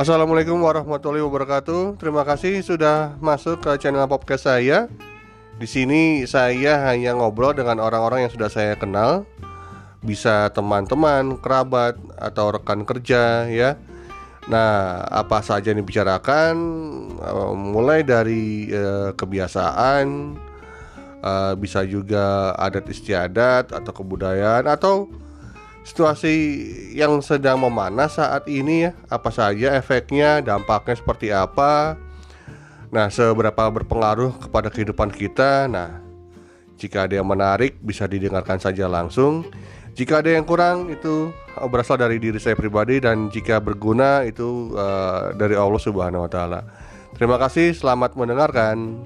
Assalamualaikum warahmatullahi wabarakatuh. Terima kasih sudah masuk ke channel podcast saya. Di sini saya hanya ngobrol dengan orang-orang yang sudah saya kenal, bisa teman-teman, kerabat, atau rekan kerja, ya. Nah, apa saja yang dibicarakan, eh, mulai dari eh, kebiasaan, eh, bisa juga adat istiadat atau kebudayaan atau situasi yang sedang memanas saat ini ya apa saja efeknya dampaknya seperti apa nah seberapa berpengaruh kepada kehidupan kita nah jika ada yang menarik bisa didengarkan saja langsung jika ada yang kurang itu berasal dari diri saya pribadi dan jika berguna itu uh, dari Allah Subhanahu wa taala. Terima kasih, selamat mendengarkan.